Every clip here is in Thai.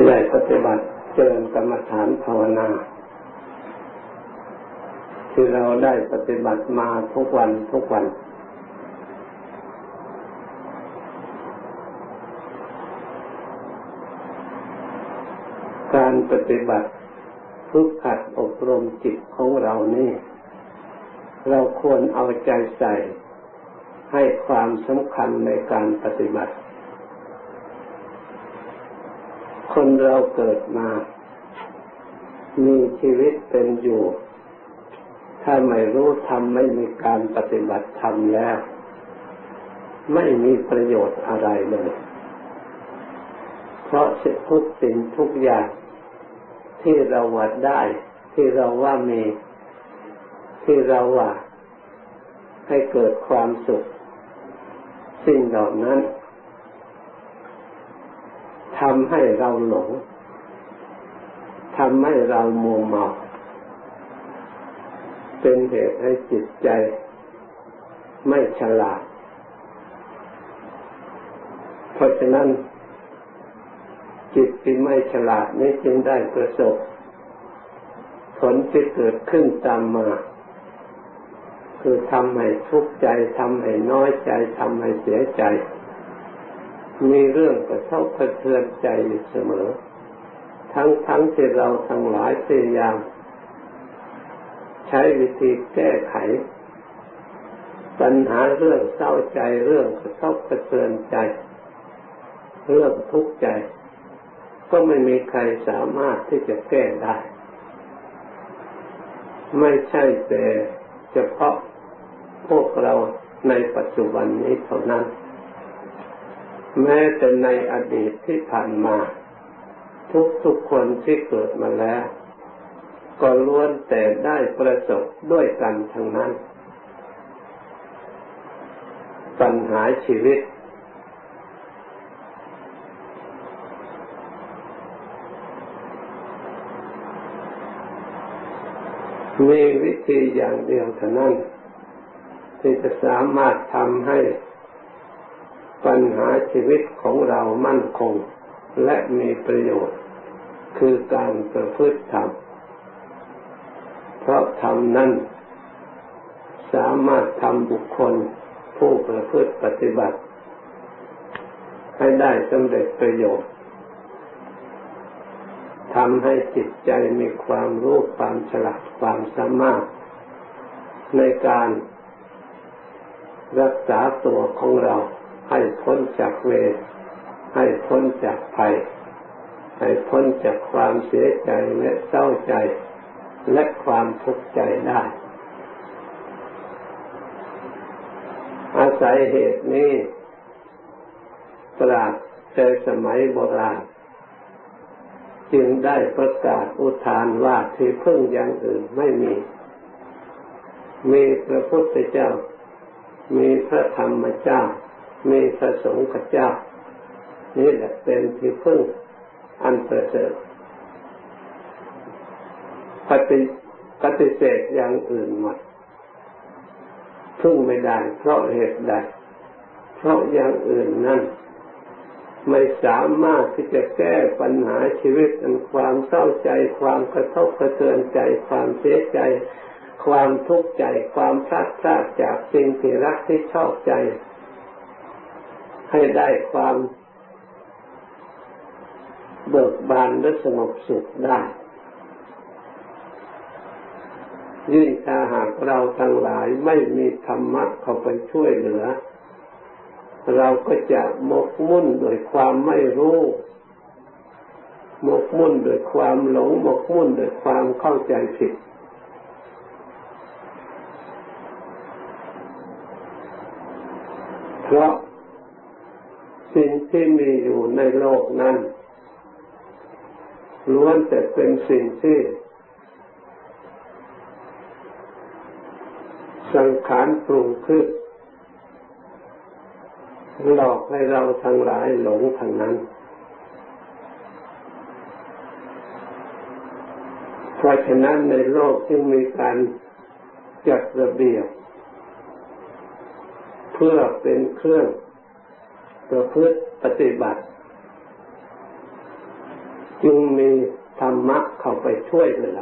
ที่ได้ปฏิบัติเจริญกรรมฐานภาวนา ที่เราได้ปฏิบัติมาทุกวันทุกวัน การปฏิบัติฝึกขัดอบรมจิตของเรานี่ เราควรเอาใจใส่ให้ความสำคัญในการปฏิบัติ คนเราเกิดมา มีชีวิตเป็นอยู่ ถ้าไม่รู้ทำไม่มีการปฏิบัติทำแล้ว ไม่มีประโยชน์อะไรเลย เพราะสิ่งทุกสิ่งทุกอย่างที่เราวัดได้ ที่เราว่ามี ที่เราว่า ให้เกิดความสุข สิ่งเหล่านั้นำให้เราหลงทำให้เรามัวเมา เป็นเหตุให้จิตใจ ไม่ฉลาด เพราะฉะนั้น จิตที่ไม่ฉลาดนี้จึงได้ประสบ ผลที่เกิดขึ้นตามมา คือทำให้ทุกข์ใจทำให้น้อยใจทำให้เสียใจ มีเรื่องกระทบกระเทือนใจอยู่เสมอ ทั้งทั้งที่เราทั้งหลายพยายาม ใช้วิธีแก้ไข ปัญหาเรื่องเศร้าใจเรื่องกระทบกระเทือนใจ เรื่องทุกข์ใจ ก็ไม่มีใครสามารถที่จะแก้ได้ ไม่ใช่แต่เฉพาะพวกเราในปัจจุบันนี้เท่านั้น แม้แต่ในอดีตที่ผ่านมา ทุกๆคนที่เกิดมาแล้ว ก็ล้วนแต่ได้ประสบด้วยกันทั้งนั้น ปัญหาชีวิต มีวิธีอย่างเดียวเท่านั้นที่จะสามารถทำให้ ปัญหาชีวิตของเรามั่นคงและมีประโยชน์ คือการประพฤติธรรม เพราะธรรมนั้นสามารถทำบุคคลผู้ประพฤติปฏิบัติ ให้ได้สำเร็จประโยชน์ทำให้จิตใจมีความรู้ความฉลาดความสามารถ ในการรักษาตัวของเรา ให้พ้นจากเวรให้พ้นจากภัย ให้พ้นจากความเสียใจและเศร้าใจ และความทุกข์ใจได้ อาศัยเหตุนี้ปราดแต่สมัยโบราณจึงได้ประกาศอุทานว่าที่พึ่งอย่างอื่นไม่มี มีพระพุทธเจ้า มีพระธรรมเจ้า มีพระสงฆ์เจ้า นี่แหละเป็นที่พึ่งอันประเสริฐปฏิปฏิเสธอย่างอื่นหมดพึ่งไม่ได้เพราะเหตุใดเพราะอย่างอื่นนั้นไม่สามารถที่จะแก้ปัญหาชีวิตอันความเศร้าใจ ความกระทบกระเทือนใจ ความเสียใจ ความทุกข์ใจ ความพลาดพลาดจากสิ่งที่รักที่ชอบใจ ให้ได้ความเบิกบานและสงบสุขได้ ยิ่งถ้าหากเราทั้งหลายไม่มีธรรมะเข้าไปช่วยเหลือ เราก็จะหมกมุ่นโดยความไม่รู้หมกมุ่นโดยความหลงหมกมุ่นโดยความเข้าใจผิด เพราะ สิ่งที่มีอยู่ในโลกนั้นล้วนแต่เป็นสิ่งที่สังขารปรุงขึ้นหลอกให้เราทั้งหลายหลงทางนั้น เพราะฉะนั้นในโลกจึงมีการจัดระเบียบ เพื่อเป็นเครื่อง ประพฤติปฏิบัติ จึงมีธรรมะเข้าไปช่วยเหลือ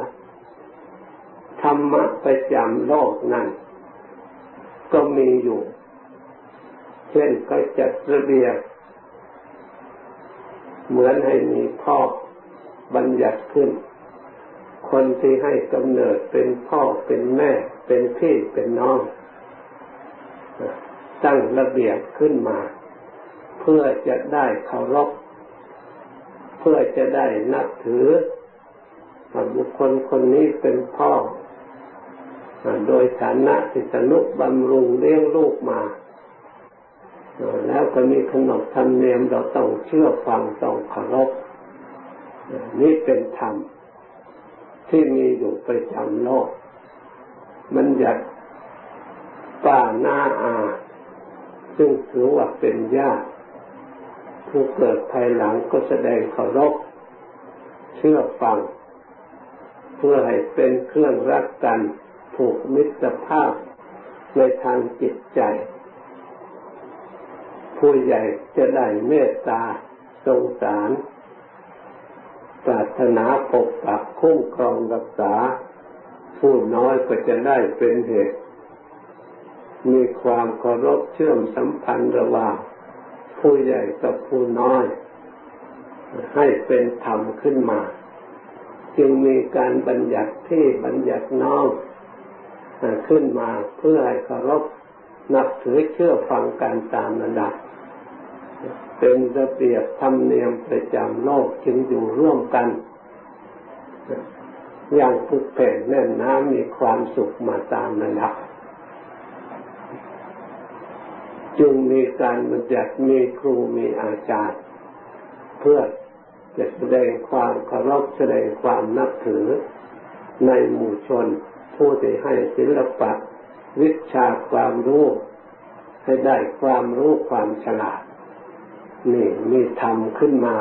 ธรรมะประจำโลกนั้น ก็มีอยู่ เช่นก็จัดระเบียบเหมือนให้มีพ่อบัญญัติขึ้น คนที่ให้กำเนิดเป็นพ่อเป็นแม่ เป็นพี่เป็นน้อง ตั้งระเบียบขึ้นมา พื่อจะได้เคารพ เพื่อจะได้นับถือบุคคลคนนี้เป็นพ่อ โดยฐานะที่สนุบำรุงเลี้ยงลูกมาแล้วก็มีขนบธรรมเนียมเราต้องเชื่อฟังต้องเคารพนี่เป็นธรรมที่มีอยู่ประจำโลก มันอยากป้าหน้าอา ซึ่งถือว่าเป็นญาติ ผู้เกิดภายหลังก็แสดงเคารพเชื่อฟัง เพื่อให้เป็นเครื่องรักกันผูกมิตรภาพในทางจิตใจ ผู้ใหญ่จะได้เมตตาสงสารปรารถนาปกปักคุ้มครองรักษา ผู้น้อยก็จะได้เป็นเหตุ มีความเคารพเชื่อมสัมพันธ์ระหว่าง ผู้ใหญ่กับผู้น้อย ให้เป็นธรรมขึ้นมา จึงมีการบัญญัติที่บัญญัติน้องขึ้นมาเพื่อให้เคารพนับถือเชื่อฟังการตามระดับ เป็นระเบียบธรรมเนียมประจำโลกจึงอยู่ร่วมกัน อย่างผูกแผ่นแน่นน้ำมีความสุขมาตามระดับ จึงมีการบัญญัติมีครูมีอาจารย์ เพื่อจะแสดงความเคารพแสดงความนับถือ ในหมู่ชน ผู้ที่ให้ศิลปะ วิชาความรู้ ให้ได้ความรู้ความฉลาด นี่มีธรรมขึ้นมา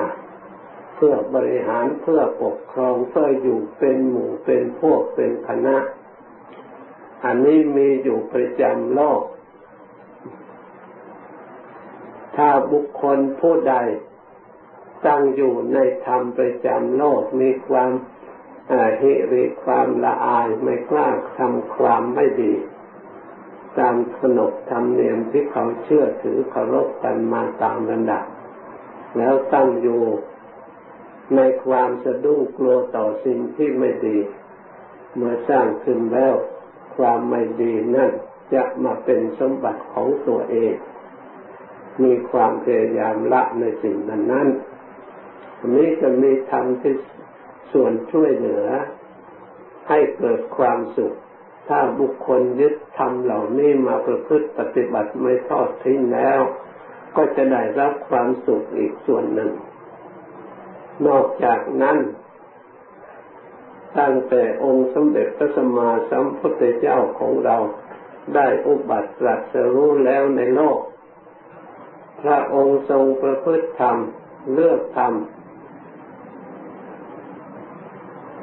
เพื่อบริหารเพื่อปกครองเพื่ออยู่เป็นหมู่เป็นพวกเป็นคณะ อันนี้มีอยู่ประจำโลก ถ้าบุคคลผู้ใดตั้งอยู่ในธรรมประจำโลกมีความเหริความละอายไม่กล้าทำความไม่ดี ตามขนบธรรมเนียมที่เขาเชื่อถือเคารพกันมาตามระดับ แล้วตั้งอยู่ในความสะดุ้งกลัวต่อสิ่งที่ไม่ดี เมื่อสร้างขึ้นแล้ว ความไม่ดีนั่นจะมาเป็นสมบัติของตัวเอง มีความพยายามละในสิ่งนั้นนั้นนี้จะมีธรรมที่ส่วนช่วยเหลือ ให้เกิดความสุข ถ้าบุคคลยึดธรรมเหล่านี้มาประพฤติปฏิบัติไม่ทอดทิ้งแล้ว ก็จะได้รับความสุขอีกส่วนหนึ่ง นอกจากนั้นตั้งแต่องค์สมเด็จพระสัมมาสัมพุทธเจ้าของเราได้อุบัติตรัสรู้แล้วในโลก ระองค์ทรงประพฤติธรรม เลือกธรรม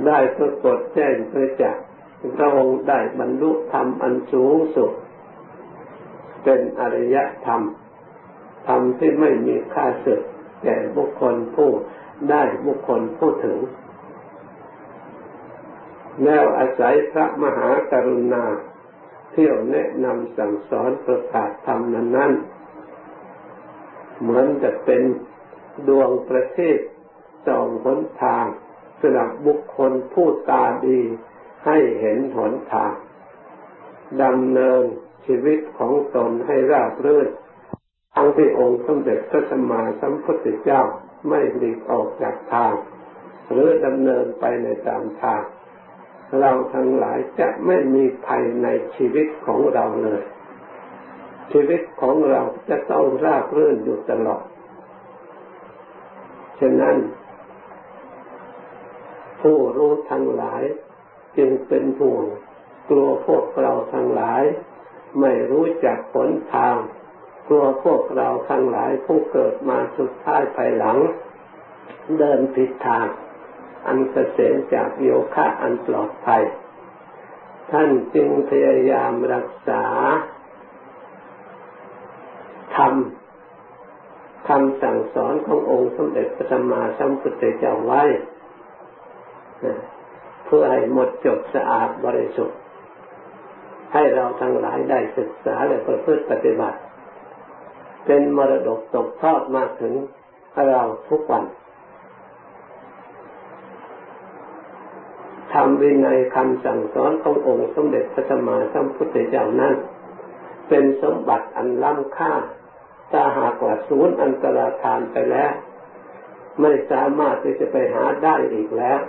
ได้ปรากฏแจ้งประจักษ์พระองค์ได้บรรลุธรรมอันสูงสุด เป็นอริยธรรม ธรรมที่ไม่มีค่าศึกแก่บุคคลผู้ได้บุคคลผู้ถึง แล้วอาศัยพระมหากรุณา เที่ยวแนะนำสั่งสอนประกาศธรรมนั้นนั้น เหมือนจะเป็นดวงประทีปส่องหนทางสำหรับบุคคลผู้ตาดีให้เห็นหนทางดำเนินชีวิตของตนให้ราบรื่นทั้งที่องค์สมเด็จพระสัมมาสัมพุทธเจ้าไม่หลีกออกจากทาง หรือดำเนินไปในตามทาง เราทั้งหลายจะไม่มีภัยในชีวิตของเราเลย ชีวิตของเราจะต้องราบรื่นอยู่ตลอด ฉะนั้น ผู้รู้ทั้งหลายจึงเป็นห่วงกลัวพวกเราทั้งหลาย ไม่รู้จักผลทาง กลัวพวกเราทั้งหลายผู้เกิดมาสุดท้ายภายหลัง เดินผิดทาง อันเกษมจากโยคะอันปลอดภัย ท่านจึงพยายามรักษา ทำคำสั่งสอนขององค์สมเด็จพระสัมมาสัมพุทธเจ้าไว้เพื่อให้หมดจดสะอาดบริสุทธิ์ ให้เราทั้งหลายได้ศึกษาและประพฤติปฏิบัติ เป็นมรดกตกทอดมาถึงเราทุกวันทำวินัยคำสั่งสอนขององค์สมเด็จพระสัมมาสัมพุทธเจ้านั้น เป็นสมบัติอันล้ำค่า ถ้าหากว่าสูญอันตรธานไปแล้ว ไม่สามารถที่จะไปหาได้อีกแล้ว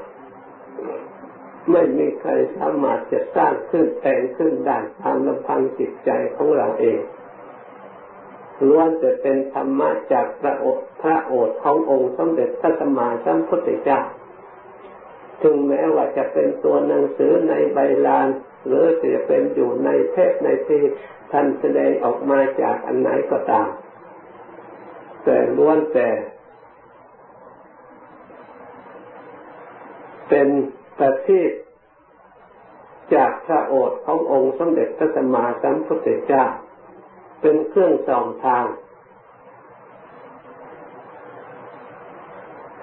ไม่มีใครสามารถจะสร้างขึ้นแต่งขึ้นได้ตามลำพังจิตใจของเราเองล้วนจะเป็นธรรมะจากพระโอษพระโอษขององค์สมเด็จพระสัมมาสัมพุทธเจ้า ถึงแม้ว่าจะเป็นตัวหนังสือในใบลาน หรือจะเป็นอยู่ในเทศในที่ท่านแสดงออกมาจากอันไหนก็ตาม แต่ล้วนแต่ เป็นประทีปจากพระโอษฐ์ขององค์สมเด็จพระสัมมาสัมพุทธเจ้า เป็นเครื่องส่องทาง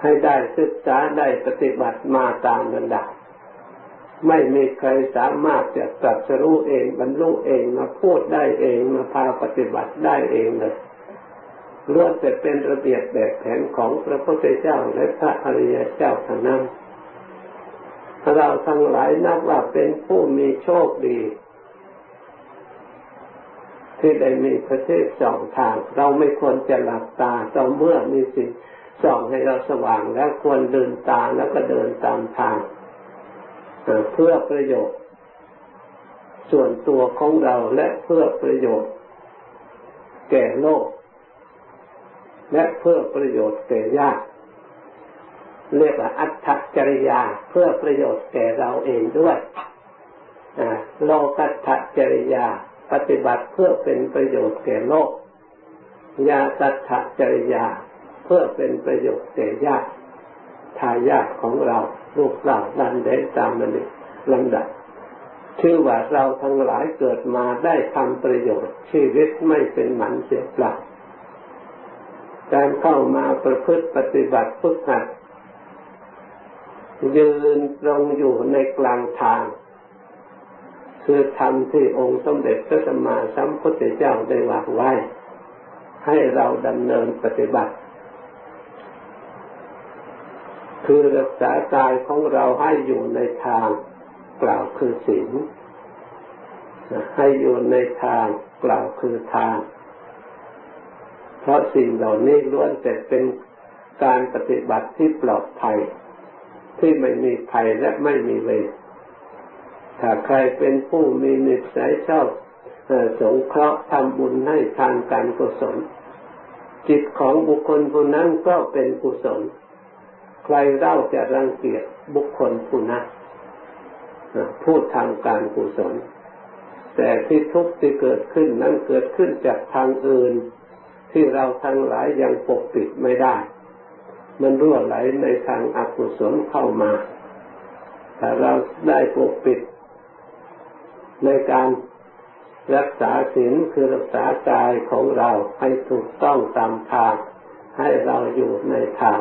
ให้ได้ศึกษาได้ปฏิบัติมาตามลำดับไม่มีใครสามารถจะตรัสรู้เองบรรลุเองมาพูดได้เองมาพาปฏิบัติได้เองเลย ล้วนแต่เป็นระเบียบแบบแผนของพระพุทธเจ้าและพระอริยเจ้าทั้งนั้นเราทั้งหลายนับว่าเป็นผู้มีโชคดี ที่ได้มีประเทศสองทาง เราไม่ควรจะหลับตาต่อเมื่อมีสิ่งส่องให้เราสว่างแล้วควรเดินตามแล้วก็เดินตามทางเพื่อประโยชน์ ส่วนตัวของเราและเพื่อประโยชน์ แก่โลก และเพื่อประโยชน์แก่ญาติเรียกว่าอัตถจริยาเพื่อประโยชน์แก่เราเองด้วยโลกัตถจริยา ปฏิบัติเพื่อเป็นประโยชน์แก่โลก ยาตัตถจริยา เพื่อเป็นประโยชน์แก่ญาติทายาทของเราลูกเราดันเดนตามมันลำดับชื่อว่าเราทั้งหลายเกิดมาได้ทำประโยชน์ชีวิตไม่เป็นหมันเสียเปล่า การเข้ามาประพฤติปฏิบัติฝึกหัดยืนตรงอยู่ในกลางทาง คือธรรมที่องค์สมเด็จพระสัมมาสัมพุทธเจ้าได้วางไว้ ให้เราดำเนินปฏิบัติ คือรักษากายของเราให้อยู่ในทางกล่าวคือศีลให้อยู่ในทางกล่าวคือทาง เพราะสิ่งเหล่านี้ล้วนแต่เป็นการปฏิบัติที่ปลอดภัย ที่ไม่มีภัยและไม่มีเวรถ้าใครเป็นผู้มีนิสัยชอบสงเคราะห์ทำบุญให้ทางการกุศล จิตของบุคคลผู้นั้นก็เป็นกุศล ใครเล่าจะรังเกียจบุคคลผู้นั้นพูดทางการกุศล แต่ที่ทุกข์ที่เกิดขึ้นนั้นเกิดขึ้นจากทางอื่น ที่เราทั้งหลายยังปกปิดไม่ได้ มันรั่วไหลในทางอกุศลเข้ามา แต่เราได้ปกปิด ในการรักษาศีลคือรักษากายของเราให้ถูกต้องตามทาง ให้เราอยู่ในทาง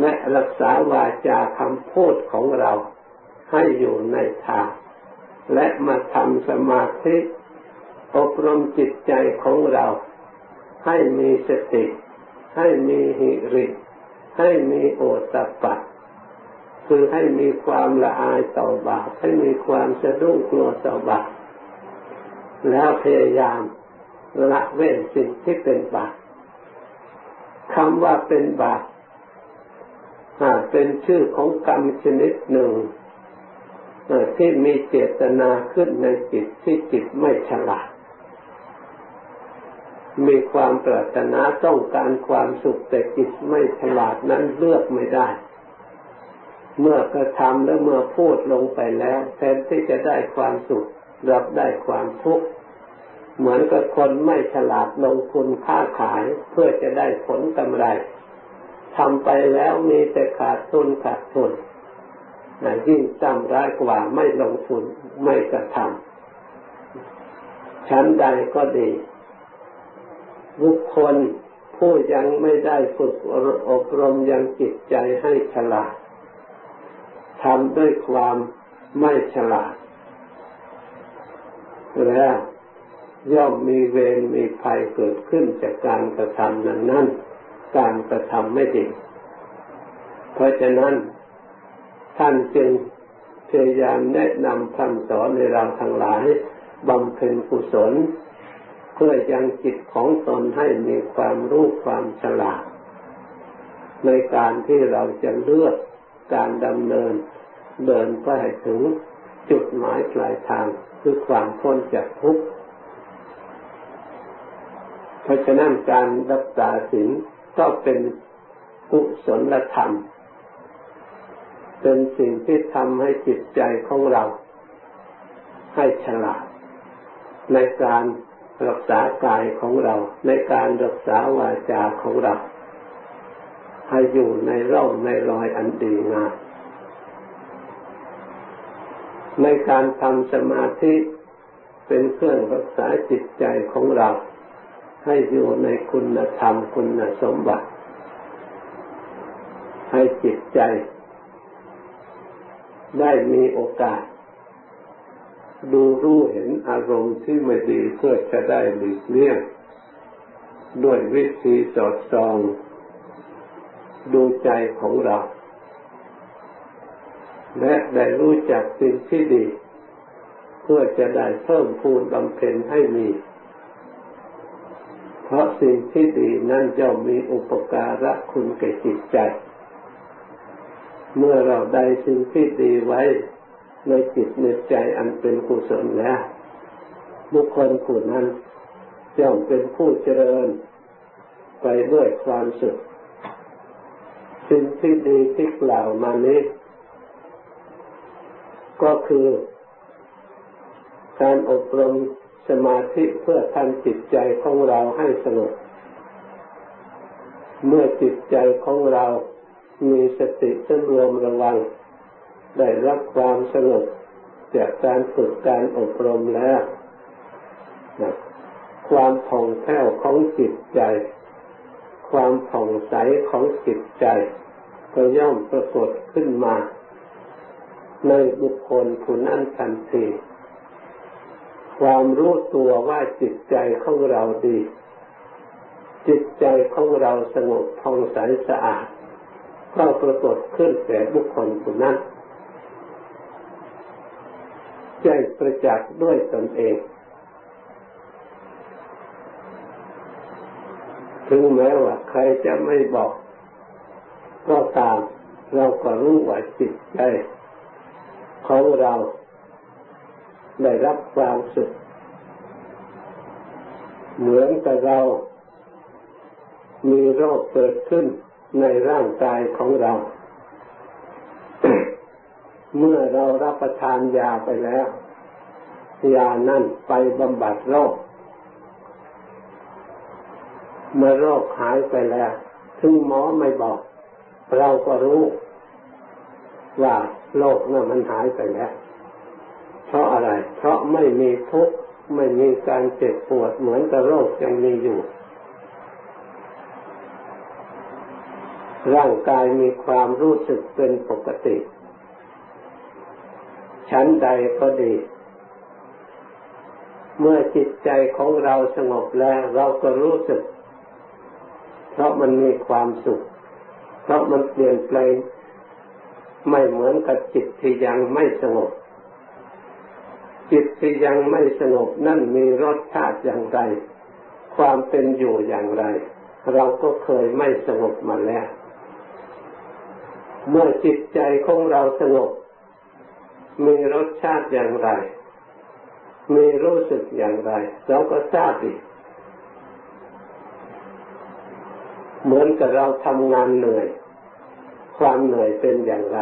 และรักษาวาจาคำพูดของเราให้อยู่ในทาง และมาทำสมาธิอบรมจิตใจของเรา ให้มีสติ ให้มีหิริ ให้มีโอตปะ คือให้มีความละอายต่อบาปให้มีความสะดุ้งกลัวต่อบาปแล้วพยายามละเว้นสิ่งที่เป็นบาปคำว่าเป็นบาปเป็นชื่อของกรรมชนิดหนึ่งที่มีเจตนาขึ้นในจิตที่จิตไม่ฉลาด มีความปรารถนาต้องการความสุขแต่จิตไม่ฉลาดนั้นเลือกไม่ได้ เมื่อกระทำและเมื่อพูดลงไปแล้วแทนที่จะได้ความสุขรับได้ความทุกข์เหมือนกับคนไม่ฉลาดลงทุนค้าขายเพื่อจะได้ผลกำไรทำไปแล้วมีแต่ขาดทุนขาดทุนยิ่งจำร้ายกว่าไม่ลงทุนไม่กระทำชั้นใดก็ดี บุคคลผู้ยังไม่ได้ฝึกอบรมยังจิตใจให้ฉลาดทำด้วยความไม่ฉลาด แล้วย่อมมีเวรมีภัยเกิดขึ้นจากการกระทำนั้นนั้นการกระทำไม่ดี เพราะฉะนั้น ท่านจึงพยายามแนะนำคำสอนในเราทั้งหลายบำเพ็ญกุศล เพื่อยังจิตของตนให้มีความรู้ความฉลาด ในการที่เราจะเลือกการดำเนินเดินไปถึงจุดหมายปลายทางคือความพ้นจากทุกข์เพราะฉะนั้นการรักษาศีลก็เป็นกุศลธรรม เป็นสิ่งที่ทำให้จิตใจของเรา ให้ฉลาด ในการ รักษากายของเรา ในการรักษาวาจาของเรา ให้อยู่ในร่องในรอยอันดีงามในการทำสมาธิเป็นเครื่องรักษาจิตใจของเรา ให้อยู่ในคุณธรรมคุณสมบัติ ให้จิตใจ ได้มีโอกาส ดูรู้เห็นอารมณ์ที่ไม่ดีเพื่อจะได้หลีกเลี่ยงด้วยวิธีสอดส่อง ดูใจของเรา และได้รู้จักสิ่งที่ดี เพื่อจะได้เพิ่มพูนบำเพ็ญให้มี เพราะสิ่งที่ดีนั้นย่อมมีอุปการะคุณแก่จิตใจ เมื่อเราได้สิ่งที่ดีไว้ ในจิตในใจอันเป็นกุศลแล้วบุคคลผู้นั้นย่อมเป็นผู้เจริญ ไปด้วยความสุขสิ่งที่ดีที่กล่าวมานี้ ก็คือ การอบรมสมาธิเพื่อทำจิตใจของเราให้สงบเมื่อจิตใจของเรามีสติสรวมระวัง ได้รับความสงบจากการฝึกการอบรมแล้วความผ่องแผ้วของจิตใจ ความผ่องใสของจิตใจ ก็ย่อมปรากฏขึ้นมา ในบุคคลผู้นั้นทันทีความรู้ตัวว่าจิตใจของเราดี จิตใจของเราสงบผ่องใสสะอาดก็ปรากฏขึ้นแก่บุคคลผู้นั้น ใจประจักษ์ด้วยตนเอง ถึงแม้ว่าใครจะไม่บอก ก็ตาม เราก็รู้ว่าจิตใจของเราได้รับความสุข เหมือนกับเรา มีโรคเกิดขึ้นในร่างกายของเรา เมื่อเรารับประทานยาไปแล้วยานั่นไปบำบัดโรค เมื่อโรคหายไปแล้วถึงหมอไม่บอก เราก็รู้ ว่าโลกนั้นมันหายไปแล้ว เพราะอะไร เพราะไม่มีทุกข์ไม่มีการเจ็บปวดเหมือนกับโรคยังมีอยู่ ร่างกายมีความรู้สึกเป็นปกติ ชั้นใดก็ดี เมื่อจิตใจของเราสงบแล้วเราก็รู้สึก เพราะมันมีความสุข เพราะมันเปลี่ยนแปลงไม่เหมือนกับจิตที่ยังไม่สงบ จิตที่ยังไม่สงบนั่นมีรสชาติอย่างไร ความเป็นอยู่อย่างไร เราก็เคยไม่สงบมาแล้ว เมื่อจิตใจของเราสงบ มีรสชาติอย่างไร มีรู้สึกอย่างไร เราก็ทราบอีเหมือนกับเราทำงานเหนื่อย ความเหนื่อยเป็นอย่างไร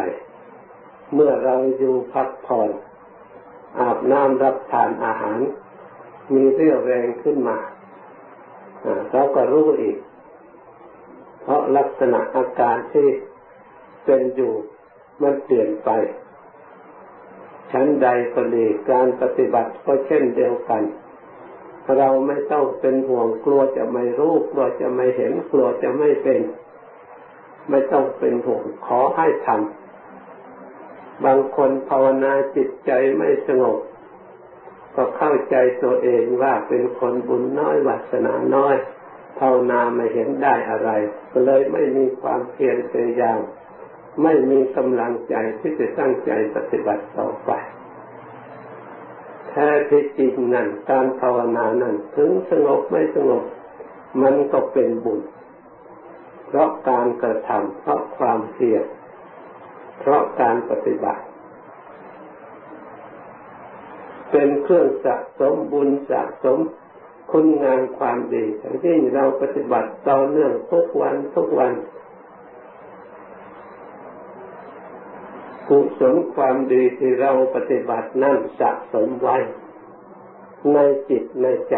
เมื่อเราอยู่พักผ่อนอาบน้ำรับทานอาหาร มีเรี่ยวแรงขึ้นมาเราก็รู้อีก เพราะลักษณะอาการที่เป็นอยู่มันเปลี่ยนไป ชั้นใดก็ดีการปฏิบัติก็เช่นเดียวกัน เราไม่ต้องเป็นห่วงกลัวจะไม่รู้กลัวจะไม่เห็นกลัวจะไม่เป็น ไม่ต้องเป็นห่วงขอให้ทำบางคนภาวนาจิตใจไม่สงบก็เข้าใจตัวเองว่าเป็นคนบุญน้อยวาสนาน้อยภาวนาไม่เห็นได้อะไร ก็เลยไม่มีความเพียรพยายาม ไม่มีกำลังใจที่จะตั้งใจปฏิบัติต่อไปแท้ที่จริงนั่นการภาวนานั้นถึงสงบไม่สงบ มันก็เป็นบุญ เพราะการกระทำเพราะความเพียรเพราะการปฏิบัติ เป็นเครื่องสะสมบุญสะสมคุณงามความดีที่เราปฏิบัติต่อเนื่องทุกวันทุกวัน กุศลความดีที่เราปฏิบัตินั่นสะสมไว้ ในจิตในใจ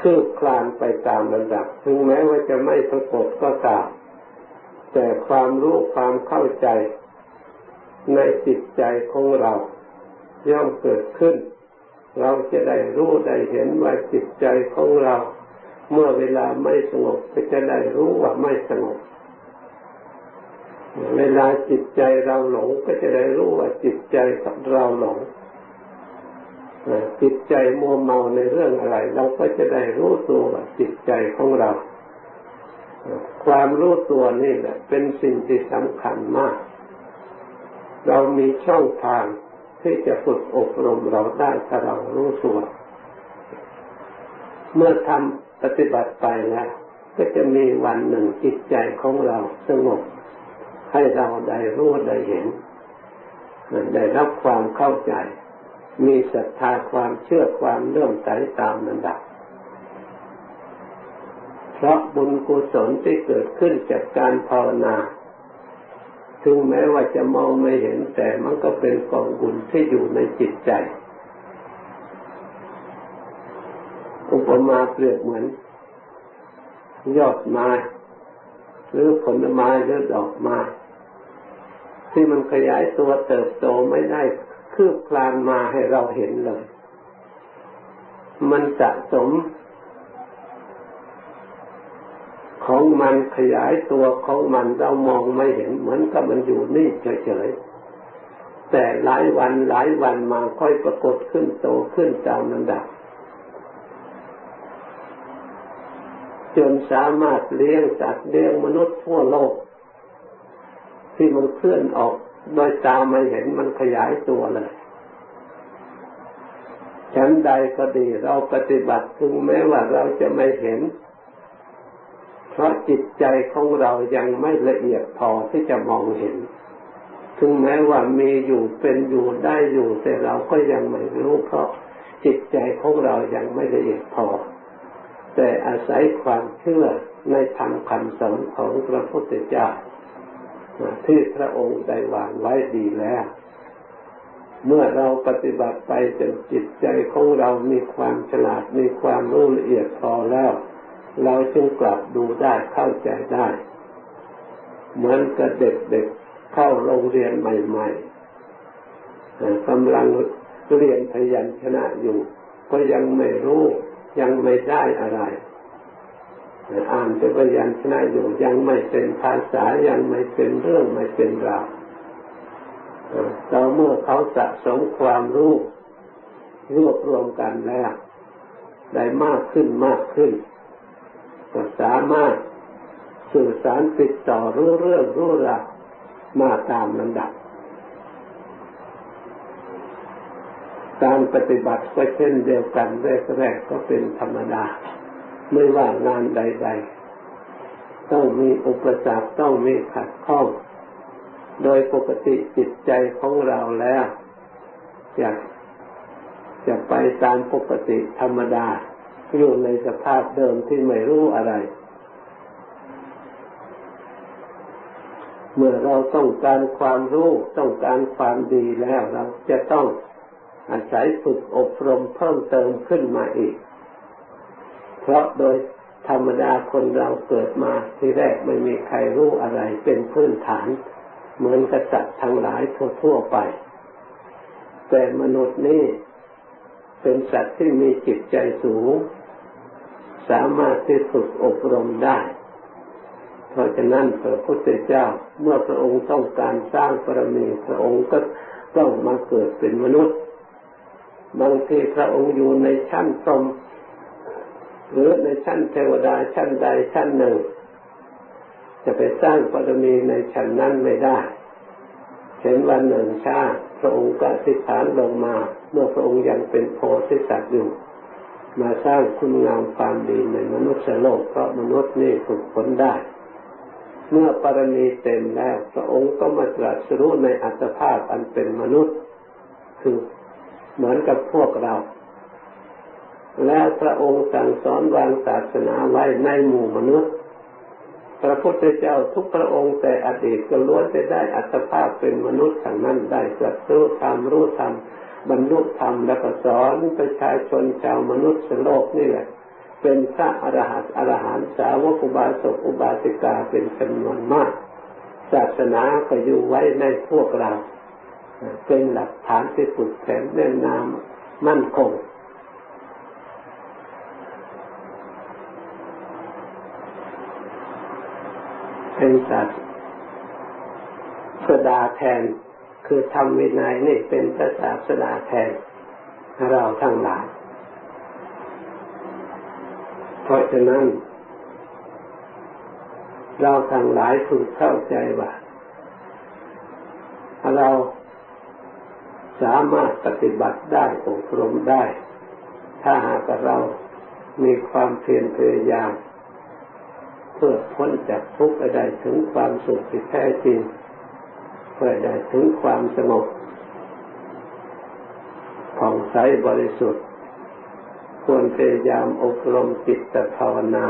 คืบคลานไปตามระดับ ถึงแม้ว่าจะไม่ปรากฏก็ตาม แต่ความรู้ความเข้าใจ ในจิตใจของเราย่อมเกิดขึ้น เราจะได้รู้ได้เห็นว่าจิตใจของเรา เมื่อเวลาไม่สงบก็จะได้รู้ว่าไม่สงบ เวลาจิตใจเราหลงก็จะได้รู้ว่าจิตใจเราหลงจิตใจมัวเมาในเรื่องอะไร เราก็จะได้รู้ตัวว่าจิตใจของเรา ความรู้ตัวนี่แหละเป็นสิ่งที่สำคัญมาก เรามีช่องทางที่จะฝึกอบรมเราได้ถ้าเรารู้ตัว เมื่อทำปฏิบัติไปแล้วก็จะมีวันหนึ่งจิตใจของเราสงบ ให้เราได้รู้ได้เห็นได้รับความเข้าใจ มีศรัทธาความเชื่อความเลื่อมใสตามระดับ เพราะบุญกุศลที่เกิดขึ้นจากการภาวนา ถึงแม้ว่าจะมองไม่เห็นแต่มันก็เป็นกองบุญที่อยู่ในจิตใจ อุปมาเปรียบเหมือน ยอดไม้หรือผลไม้หรือดอกไม้ ที่มันขยายตัวเติบโตไม่ได้คืบคลานมาให้เราเห็นเลย มันสะสม ของมันขยายตัวของมันเรามองไม่เห็น เหมือนกับมันอยู่นี่เฉยๆ แต่หลายวันหลายวันมาค่อยปรากฏขึ้นโตขึ้นตามลำดับจนสามารถเลี้ยงสัตว์เลี้ยงมนุษย์ทั่วโลก ที่มันเคลื่อนออกโดยตาไม่เห็นมันขยายตัวเลยฉันใดก็ดีเราปฏิบัติถึงแม้ว่าเราจะไม่เห็น เพราะจิตใจของเรายังไม่ละเอียดพอที่จะมองเห็น ถึงแม้ว่ามีอยู่เป็นอยู่ได้อยู่ แต่เราก็ยังไม่รู้ เพราะจิตใจของเรายังไม่ละเอียดพอ แต่อาศัยความเชื่อในธรรมคำสอนของพระพุทธเจ้า ที่พระองค์ได้วางไว้ดีแล้ว เมื่อเราปฏิบัติไปจนจิตใจของเรามีความฉลาดมีความรู้ละเอียดพอแล้ว เราจึงกลับดูได้เข้าใจได้ เหมือนกับเด็กๆเข้าโรงเรียนใหม่ๆกำลังเรียนพยัญชนะอยู่ ก็ยังไม่รู้ยังไม่ได้อะไร อ่านแต่พยัญชนะอยู่ยังไม่เป็นภาษายังไม่เป็นเรื่องไม่เป็นราวต่อเมื่อเขาสะสมความรู้รวบรวมกันแล้ว ได้มากขึ้นมากขึ้นก็สามารถสื่อสารติดต่อรู้เรื่องรู้ราวมาตามลำดับ การปฏิบัติก็เช่นเดียวกันแรกๆก็เป็นธรรมดา ไม่ว่างานใด ๆ ต้องมีอุปสรรคต้องมีขัดข้อง โดยปกติจิตใจของเราแล้วจะจะไปตามปกติธรรมดา อยู่ในสภาพเดิมที่ไม่รู้อะไร เมื่อเราต้องการความรู้ต้องการความดีแล้วเราจะต้องอาศัยฝึกอบรมเพิ่มเติมขึ้นมาอีก เพราะโดยธรรมดาคนเราเกิดมาที่แรกไม่มีใครรู้อะไรเป็นพื้นฐาน เหมือนกษัตริย์ทั้งหลายทั่วๆไป แต่มนุษย์นี่เป็นสัตว์ที่มีจิตใจสูง สามารถที่ฝึกอบรมได้ เพราะฉะนั้นพระพุทธเจ้าเมื่อพระองค์ต้องการสร้างบารมีพระองค์ก็ต้องมาเกิดเป็นมนุษย์ บางทีพระองค์อยู่ในชั้นตรม หรือในชั้นเทวดาชั้นใดชั้นหนึ่ง จะไปสร้างบารมีในชั้นนั้นไม่ได้เห็นวันหนึ่งชาติพระองค์ก็สิฐานลงมา เมื่อพระองค์ยังเป็นโพธิสัตว์อยู่ มาสร้างคุณงามความดีในมนุษย์โลกเพราะมนุษย์นี่ฝึกฝนได้ เมื่อปรมีเต็มแล้ว พระองค์ก็มาตรัสรู้ในอัตภาพอันเป็นมนุษย์ คือเหมือนกับพวกเรา แล้วพระองค์สั่งสอนวางศาสนาไว้ในหมู่มนุษย์ พระพุทธเจ้าทุกพระองค์แต่อดีตก็ล้วนจะได้อัตภาพเป็นมนุษย์ทั้งนั้นได้ตรัสรู้ธรรมรู้ธรรมบรรลุธรรมแล้วก็สอนประชาชนชาวมนุษย์โลกนี่แหละ เป็นพระอรหันต์อรหันต์สาวกอุบาสกอุบาสิกาเป็นจำนวนมาก ศาสนาก็อยู่ไว้ในพวกเรา เป็นหลักฐานที่ปุดแข็งแน่นนามมั่นคง เป็นศาสดาแทน คือทำวินัยนี่เป็นพระศาสดาแทน เราทั้งหลาย เพราะฉะนั้น เราทั้งหลายถูกเข้าใจว่าเราสามารถปฏิบัติได้อบรมได้ ถ้าหากเรามีความเพียรพยายาม พื่อพ้นจากทุกข์ได้ถึงความสุขที่แท้จริงเพื่อได้ถึงความสงบผ่องใสบริสุทธิ์ ควรพยายามอบรมจิตภาวนา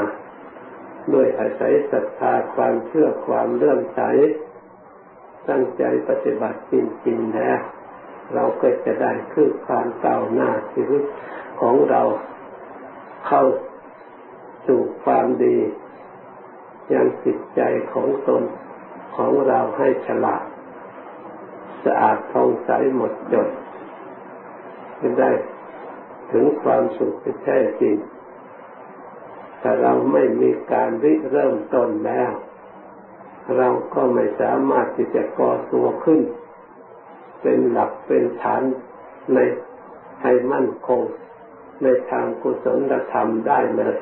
ด้วยอาศัยศรัทธาความเชื่อความเลื่อมใส ตั้งใจปฏิบัติจริงๆแล้ว เราก็จะได้คือความก้าวหน้าชีวิตของเราเข้าสู่ความดี ยังจิตใจของตนของเราให้ฉลาด สะอาดท่องใสหมดจดจะได้ถึงความสุขที่แท้จริงแต่เราไม่มีการริเริ่มต้นแล้ว เราก็ไม่สามารถที่จะก่อตัวขึ้น เป็นหลักเป็นฐานในให้มั่นคงในทางกุศลธรรมได้เลย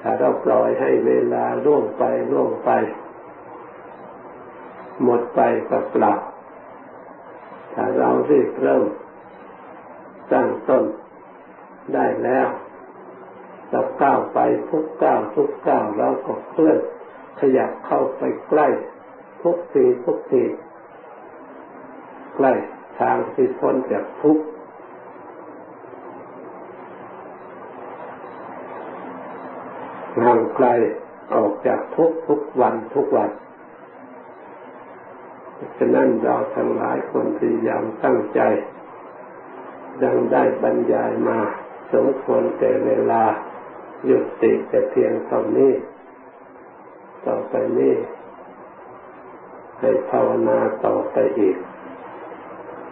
ถ้าเราปล่อยให้เวลาล่วงไปล่วงไป หมดไปกับเปล่าถ้าเรารีบเริ่มตั้งต้นได้แล้วเราก้าวไปทุกก้าวทุกก้าวเราก็เคลื่อนขยับเข้าไปใกล้ ทุกทีทุกทีใกล้ทางที่พ้นจากทุกข์ ห่างไกลออกจากทุกทุกวันทุกวันฉะนั้นเราทั้งหลายคนพยายามตั้งใจดังได้บรรยายมา สมควรแต่เวลาหยุดติแต่เพียงเท่านี้ ต่อไปนี้ ให้ภาวนาต่อไปอีก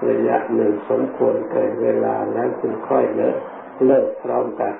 ระยะหนึ่งสมควรแก่เวลาแล้วจึงค่อยเลิกเลิกพร้อมกัน